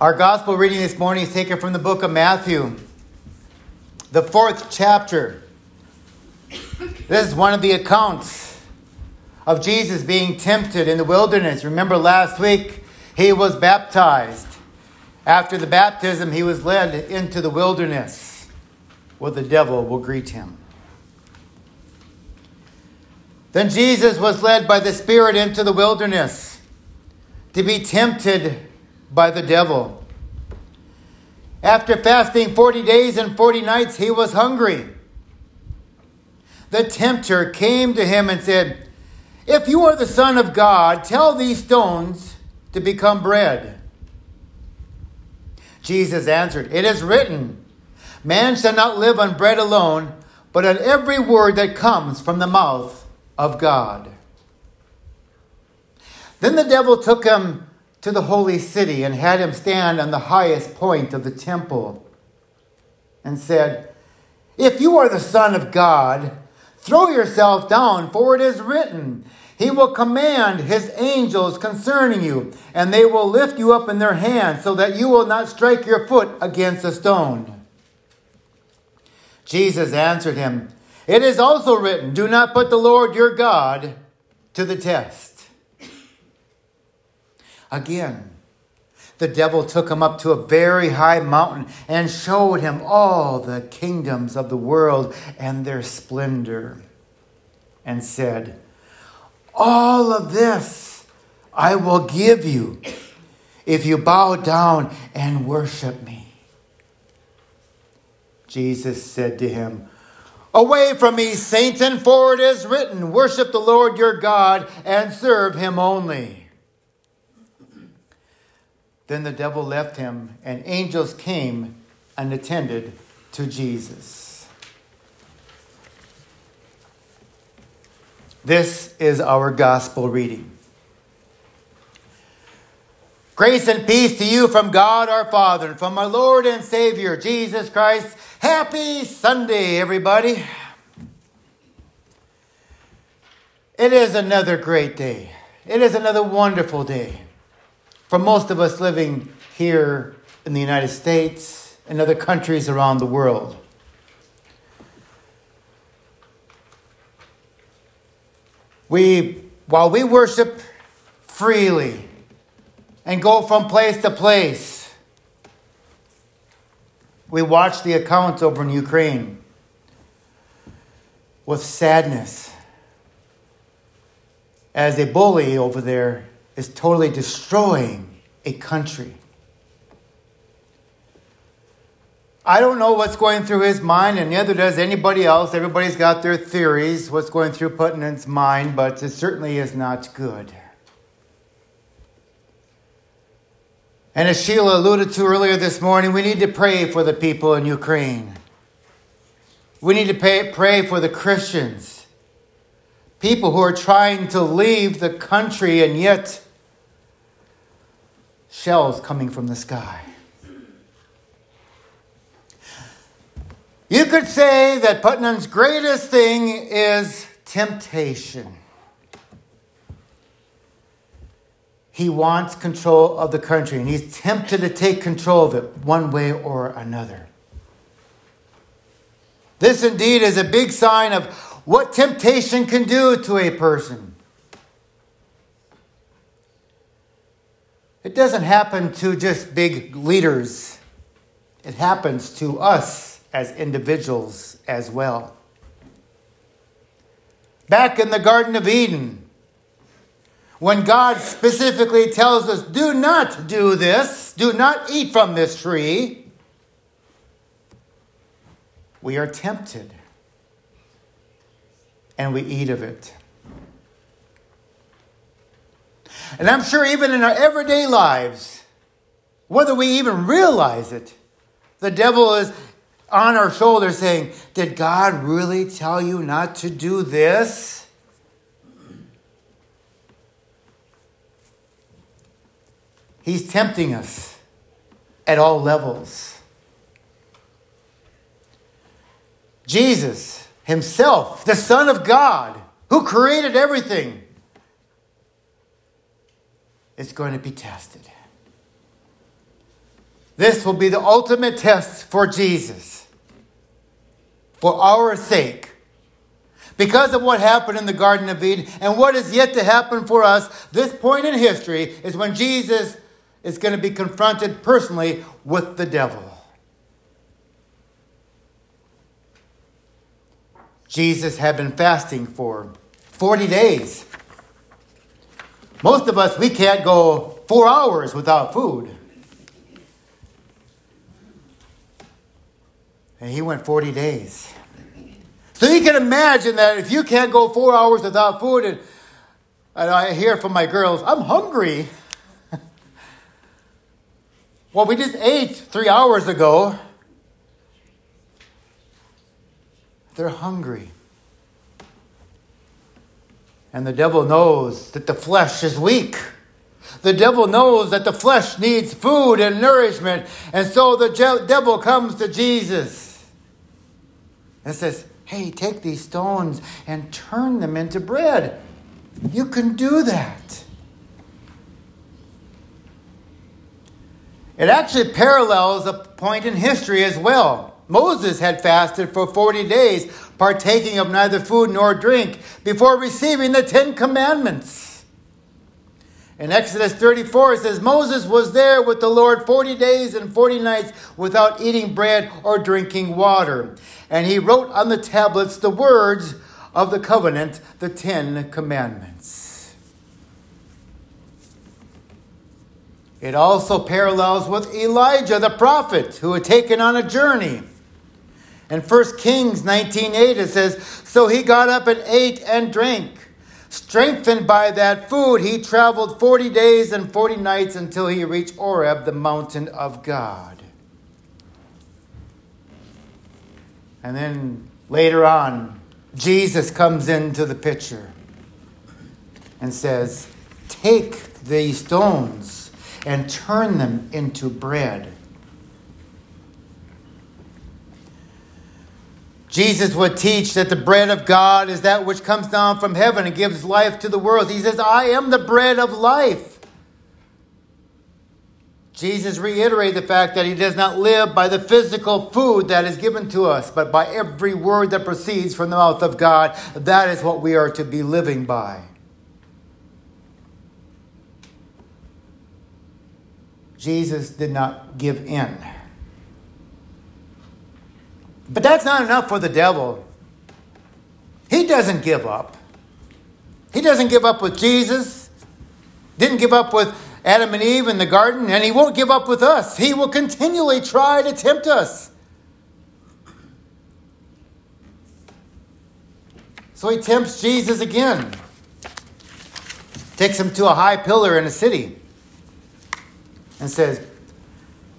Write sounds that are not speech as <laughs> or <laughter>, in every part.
Our gospel reading this morning is taken from the book of Matthew, the fourth chapter. This is one of the accounts of Jesus being tempted in the wilderness. Remember last week, he was baptized. After the baptism, he was led into the wilderness where the devil will greet him. Then Jesus was led by the Spirit into the wilderness to be tempted by the devil. After fasting 40 days and 40 nights, he was hungry. The tempter came to him and said, If you are the Son of God, tell these stones to become bread. Jesus answered, It is written, Man shall not live on bread alone, but on every word that comes from the mouth of God. Then the devil took him to the holy city and had him stand on the highest point of the temple and said, If you are the Son of God, throw yourself down, for it is written, He will command His angels concerning you, and they will lift you up in their hands, so that you will not strike your foot against a stone. Jesus answered him, It is also written, Do not put the Lord your God to the test. Again, the devil took him up to a very high mountain and showed him all the kingdoms of the world and their splendor, and said, All of this I will give you if you bow down and worship me. Jesus said to him, Away from me, Satan, for it is written, Worship the Lord your God and serve him only. Then the devil left him, and angels came and attended to Jesus. This is our gospel reading. Grace and peace to you from God our Father and from our Lord and Savior Jesus Christ. Happy Sunday, everybody. It is another great day. It is another wonderful day for most of us living here in the United States and other countries around the world. We, while we worship freely and go from place to place, we watch the accounts over in Ukraine with sadness as a bully over there is totally destroying a country. I don't know what's going through his mind, and neither does anybody else. Everybody's got their theories, what's going through Putin's mind, but it certainly is not good. And as Sheila alluded to earlier this morning, we need to pray for the people in Ukraine. We need to pay, pray for the Christians, people who are trying to leave the country and yet shells coming from the sky. You could say that Putin's greatest thing is temptation. He wants control of the country and he's tempted to take control of it one way or another. This indeed is a big sign of what temptation can do to a person. It doesn't happen to just big leaders, it happens to us as individuals as well. Back in the Garden of Eden, when God specifically tells us, do not do this, do not eat from this tree, we are tempted and we eat of it. And I'm sure even in our everyday lives, whether we even realize it, the devil is on our shoulder saying, Did God really tell you not to do this? He's tempting us at all levels. Jesus himself, the Son of God, who created everything, is going to be tested. This will be the ultimate test for Jesus, for our sake. Because of what happened in the Garden of Eden and what is yet to happen for us, this point in history is when Jesus is going to be confronted personally with the devil. Jesus had been fasting for 40 days. Most of us, we can't go four hours without food. And he went 40 days. So you can imagine that if you can't go four hours without food, and, and I hear from my girls, I'm hungry. <laughs> well, we just ate three hours ago. They're hungry. And the devil knows that the flesh is weak. The devil knows that the flesh needs food and nourishment. And so the je- devil comes to Jesus and says, Hey, take these stones and turn them into bread. You can do that. It actually parallels a point in history as well. Moses had fasted for 40 days, partaking of neither food nor drink, before receiving the Ten Commandments. In Exodus 34, it says, Moses was there with the Lord 40 days and 40 nights without eating bread or drinking water and he wrote on the tablets the words of the covenant, the Ten Commandments. It also parallels with Elijah the prophet who had taken on a journey. In 1 Kings 19:8 it says, "So he got up and ate and drank. Strengthened by that food, he traveled 40 days and 40 nights until he reached Horeb, the mountain of God." And then later on, Jesus comes into the picture and says, Take these stones and turn them into bread. Jesus would teach that the bread of God is that which comes down from heaven and gives life to the world. He says, I am the bread of life. Jesus reiterated the fact that he does not live by the physical food that is given to us, but by every word that proceeds from the mouth of God. That is what we are to be living by. Jesus did not give in. But that's not enough for the devil. He doesn't give up. He doesn't give up with Jesus, didn't give up with Adam and Eve in the garden, and he won't give up with us. He will continually try to tempt us. So he tempts Jesus again, takes him to a high pillar in a city, and says,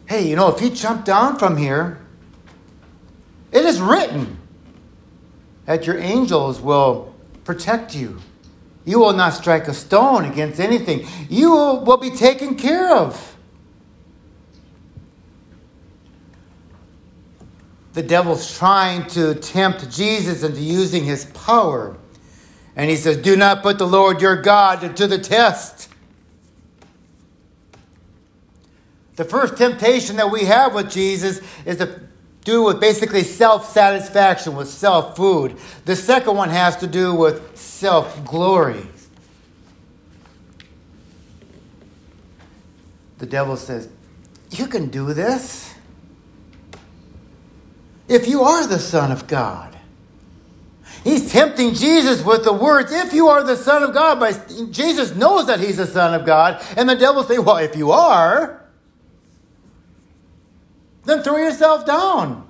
Hey, you know, if you jump down from here, it is written that your angels will protect you you will not strike a stone against anything. You will be taken care of. The devil's trying to tempt Jesus into using his power. And he says, Do not put the Lord your God to the test. The first temptation that we have with Jesus is to do with basically self satisfaction, with self food. The second one has to do with self glory. The devil says, You can do this. If you are the Son of God. He's tempting Jesus with the words, if you are the Son of God. But Jesus knows that he's the Son of God. And the devil says, Well, if you are, then throw yourself down.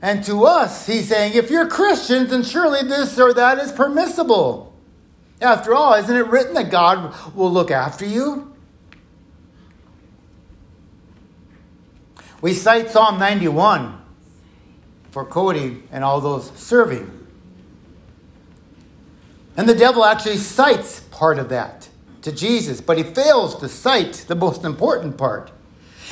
And to us, he's saying, if you're Christians, then surely this or that is permissible. After all, isn't it written that God will look after you? We cite Psalm 91 for Cody and all those serving. And the devil actually cites part of that to Jesus, but he fails to cite the most important part.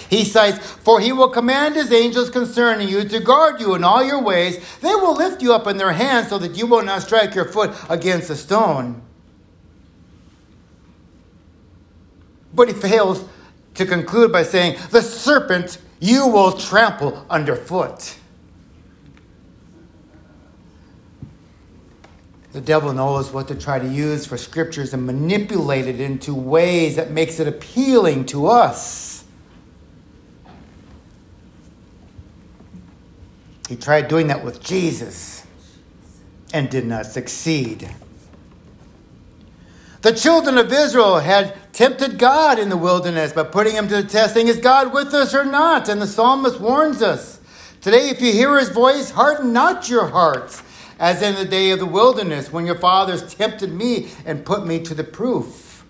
He cites, For he will command his angels concerning you to guard you in all your ways. They will lift you up in their hands so that you will not strike your foot against a stone. But he fails to conclude by saying, The serpent you will trample underfoot. The devil knows what to try to use for scriptures and manipulate it into ways that makes it appealing to us. He tried doing that with Jesus and did not succeed. The children of Israel had tempted God in the wilderness by putting him to the test, saying, Is God with us or not? And the psalmist warns us Today, if you hear his voice, harden not your hearts as in the day of the wilderness, when your fathers tempted me and put me to the proof.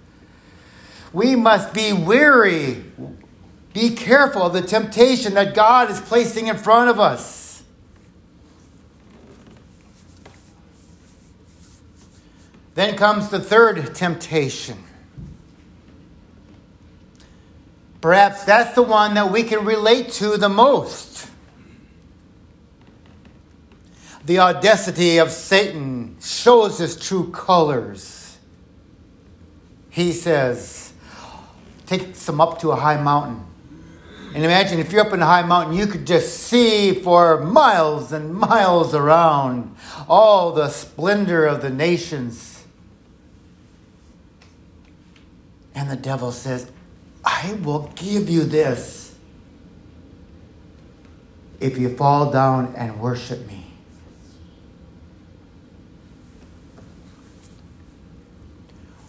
We must be weary. Be careful of the temptation that God is placing in front of us. Then comes the third temptation. Perhaps that's the one that we can relate to the most. The audacity of Satan shows his true colors. He says, Take some up to a high mountain. And imagine if you're up in a high mountain, you could just see for miles and miles around all the splendor of the nations. And the devil says, I will give you this if you fall down and worship me.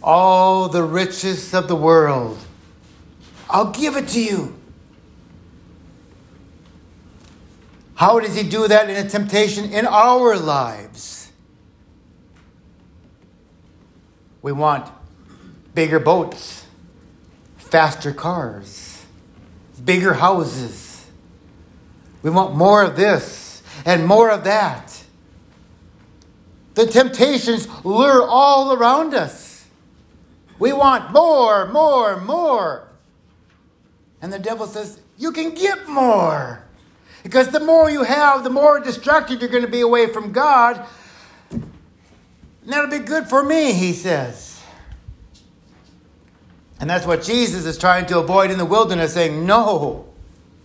All the riches of the world. I'll give it to you. How does he do that in a temptation in our lives? We want bigger boats, faster cars, bigger houses. We want more of this and more of that. The temptations lure all around us. We want more, more, more. And the devil says, You can get more. Because the more you have, the more distracted you're going to be away from God. And that'll be good for me, he says. And that's what Jesus is trying to avoid in the wilderness, saying, No,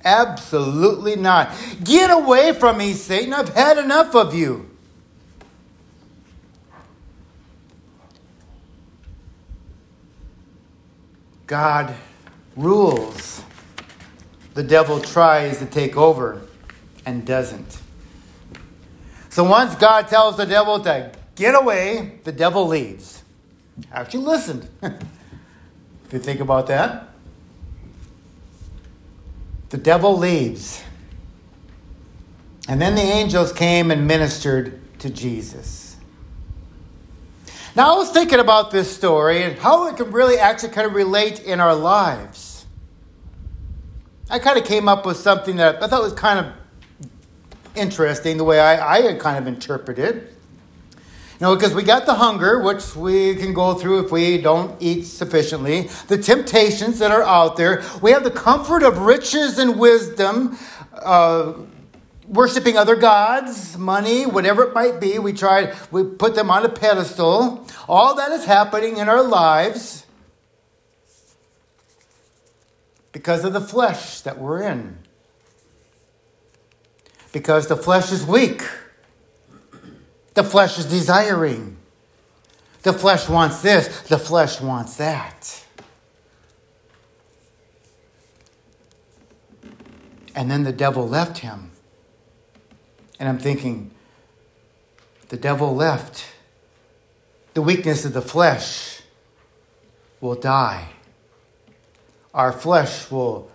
absolutely not. Get away from me, Satan. I've had enough of you. God rules. The devil tries to take over and doesn't. So once God tells the devil to get away, the devil leaves. Actually, listened. <laughs> if you think about that, the devil leaves. And then the angels came and ministered to Jesus. Now, I was thinking about this story and how it can really actually kind of relate in our lives. I kind of came up with something that I thought was kind of interesting the way I, I had kind of interpreted. You know, because we got the hunger, which we can go through if we don't eat sufficiently, the temptations that are out there. We have the comfort of riches and wisdom, uh, worshiping other gods, money, whatever it might be. We try, we put them on a pedestal. All that is happening in our lives because of the flesh that we're in. Because the flesh is weak. The flesh is desiring. The flesh wants this. The flesh wants that. And then the devil left him. And I'm thinking, the devil left. The weakness of the flesh will die. Our flesh will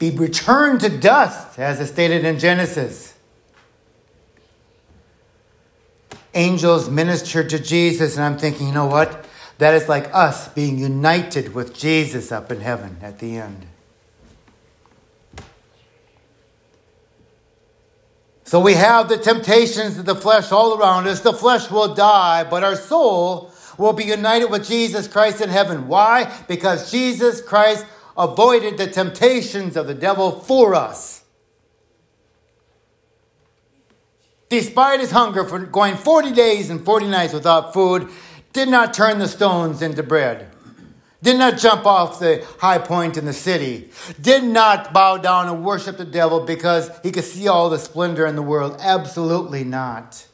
be returned to dust, as is stated in Genesis. Angels ministered to Jesus, and I'm thinking, you know what? That is like us being united with Jesus up in heaven at the end. So we have the temptations of the flesh all around us. The flesh will die, but our soul will be united with Jesus Christ in heaven. Why? Because Jesus Christ avoided the temptations of the devil for us. Despite his hunger for going 40 days and 40 nights without food, did not turn the stones into bread. Did not jump off the high point in the city, did not bow down and worship the devil because he could see all the splendor in the world. Absolutely not.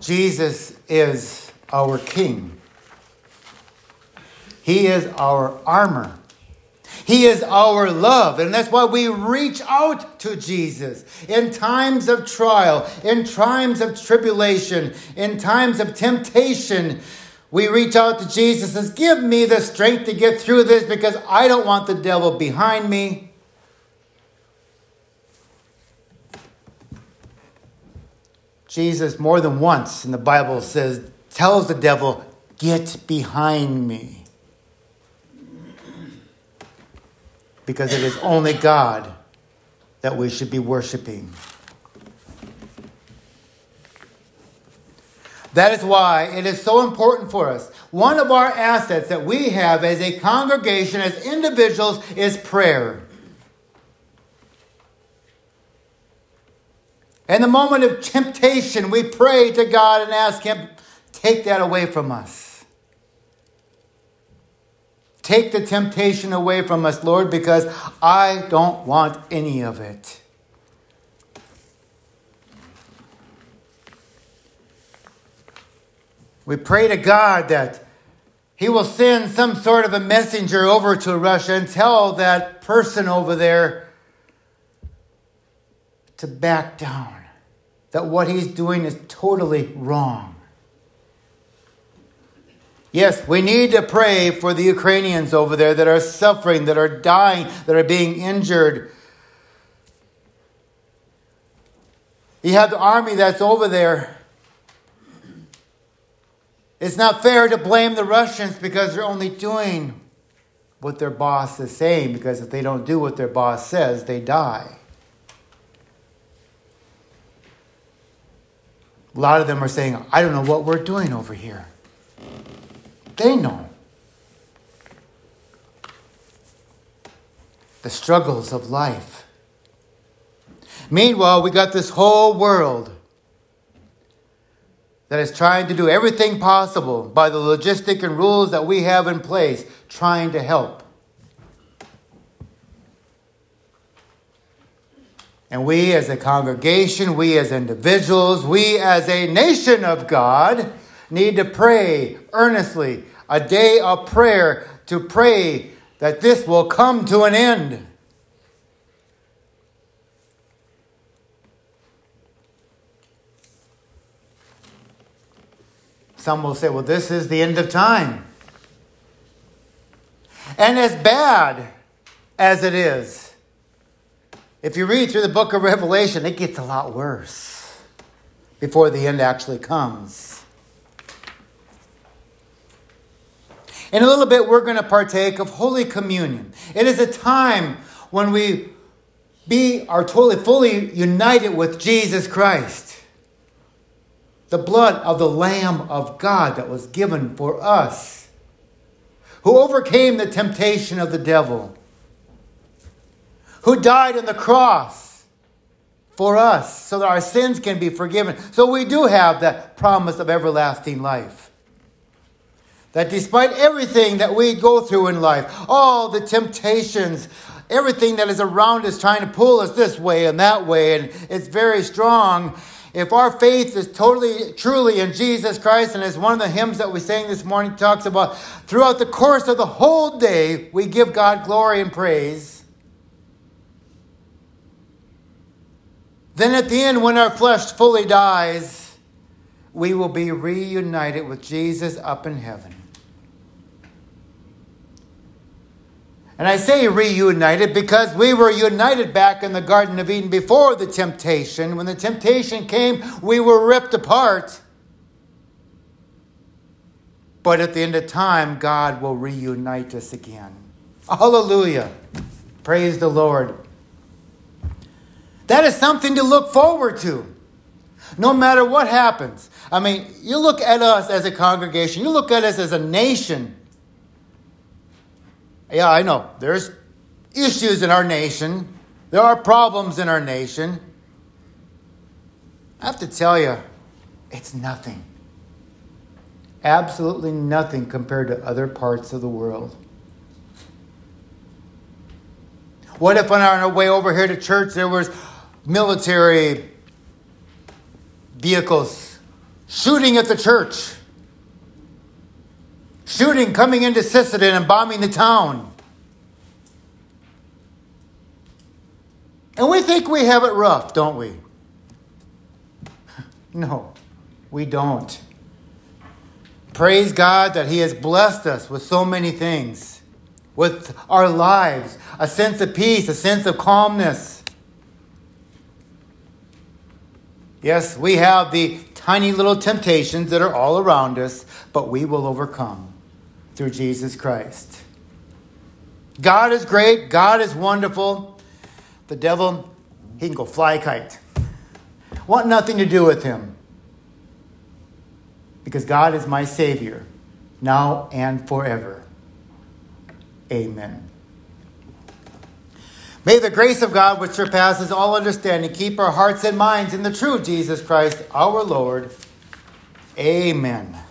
Jesus is our King. He is our armor. He is our love. And that's why we reach out to Jesus in times of trial, in times of tribulation, in times of temptation. We reach out to Jesus and says, Give me the strength to get through this because I don't want the devil behind me. Jesus, more than once in the Bible, says, tells the devil, Get behind me. Because it is only God that we should be worshiping. That is why it is so important for us. One of our assets that we have as a congregation, as individuals, is prayer. In the moment of temptation, we pray to God and ask Him, take that away from us. Take the temptation away from us, Lord, because I don't want any of it. We pray to God that He will send some sort of a messenger over to Russia and tell that person over there to back down, that what he's doing is totally wrong. Yes, we need to pray for the Ukrainians over there that are suffering, that are dying, that are being injured. You have the army that's over there. It's not fair to blame the Russians because they're only doing what their boss is saying, because if they don't do what their boss says, they die. A lot of them are saying, I don't know what we're doing over here. They know the struggles of life. Meanwhile, we got this whole world that is trying to do everything possible by the logistic and rules that we have in place, trying to help. And we as a congregation, we as individuals, we as a nation of God, need to pray earnestly, a day of prayer to pray that this will come to an end. Some will say, well, this is the end of time. And as bad as it is, if you read through the book of Revelation, it gets a lot worse before the end actually comes. In a little bit, we're going to partake of Holy Communion. It is a time when we be are totally fully united with Jesus Christ. The blood of the Lamb of God that was given for us, who overcame the temptation of the devil, who died on the cross for us so that our sins can be forgiven. So we do have that promise of everlasting life. That despite everything that we go through in life, all the temptations, everything that is around us trying to pull us this way and that way, and it's very strong. If our faith is totally, truly in Jesus Christ, and as one of the hymns that we sang this morning talks about, throughout the course of the whole day, we give God glory and praise. Then at the end, when our flesh fully dies, we will be reunited with Jesus up in heaven. And I say reunited because we were united back in the Garden of Eden before the temptation. When the temptation came, we were ripped apart. But at the end of time, God will reunite us again. Hallelujah. Praise the Lord. That is something to look forward to. No matter what happens. I mean, you look at us as a congregation, you look at us as a nation. Yeah, I know. There's issues in our nation. There are problems in our nation. I have to tell you, it's nothing. absolutely nothing compared to other parts of the world. What if on our way over here to church there was military vehicles shooting at the church? Shooting coming into Sisseton and bombing the town. And we think we have it rough, don't we? <laughs> No, we don't. Praise God that He has blessed us with so many things, with our lives, a sense of peace, a sense of calmness. Yes, we have the tiny little temptations that are all around us, but we will overcome through Jesus Christ. God is great, God is wonderful. The devil, he can go fly a kite. Want nothing to do with him. Because God is my Savior, now and forever. Amen. May the grace of God, which surpasses all understanding, keep our hearts and minds in the true Jesus Christ, our Lord. Amen.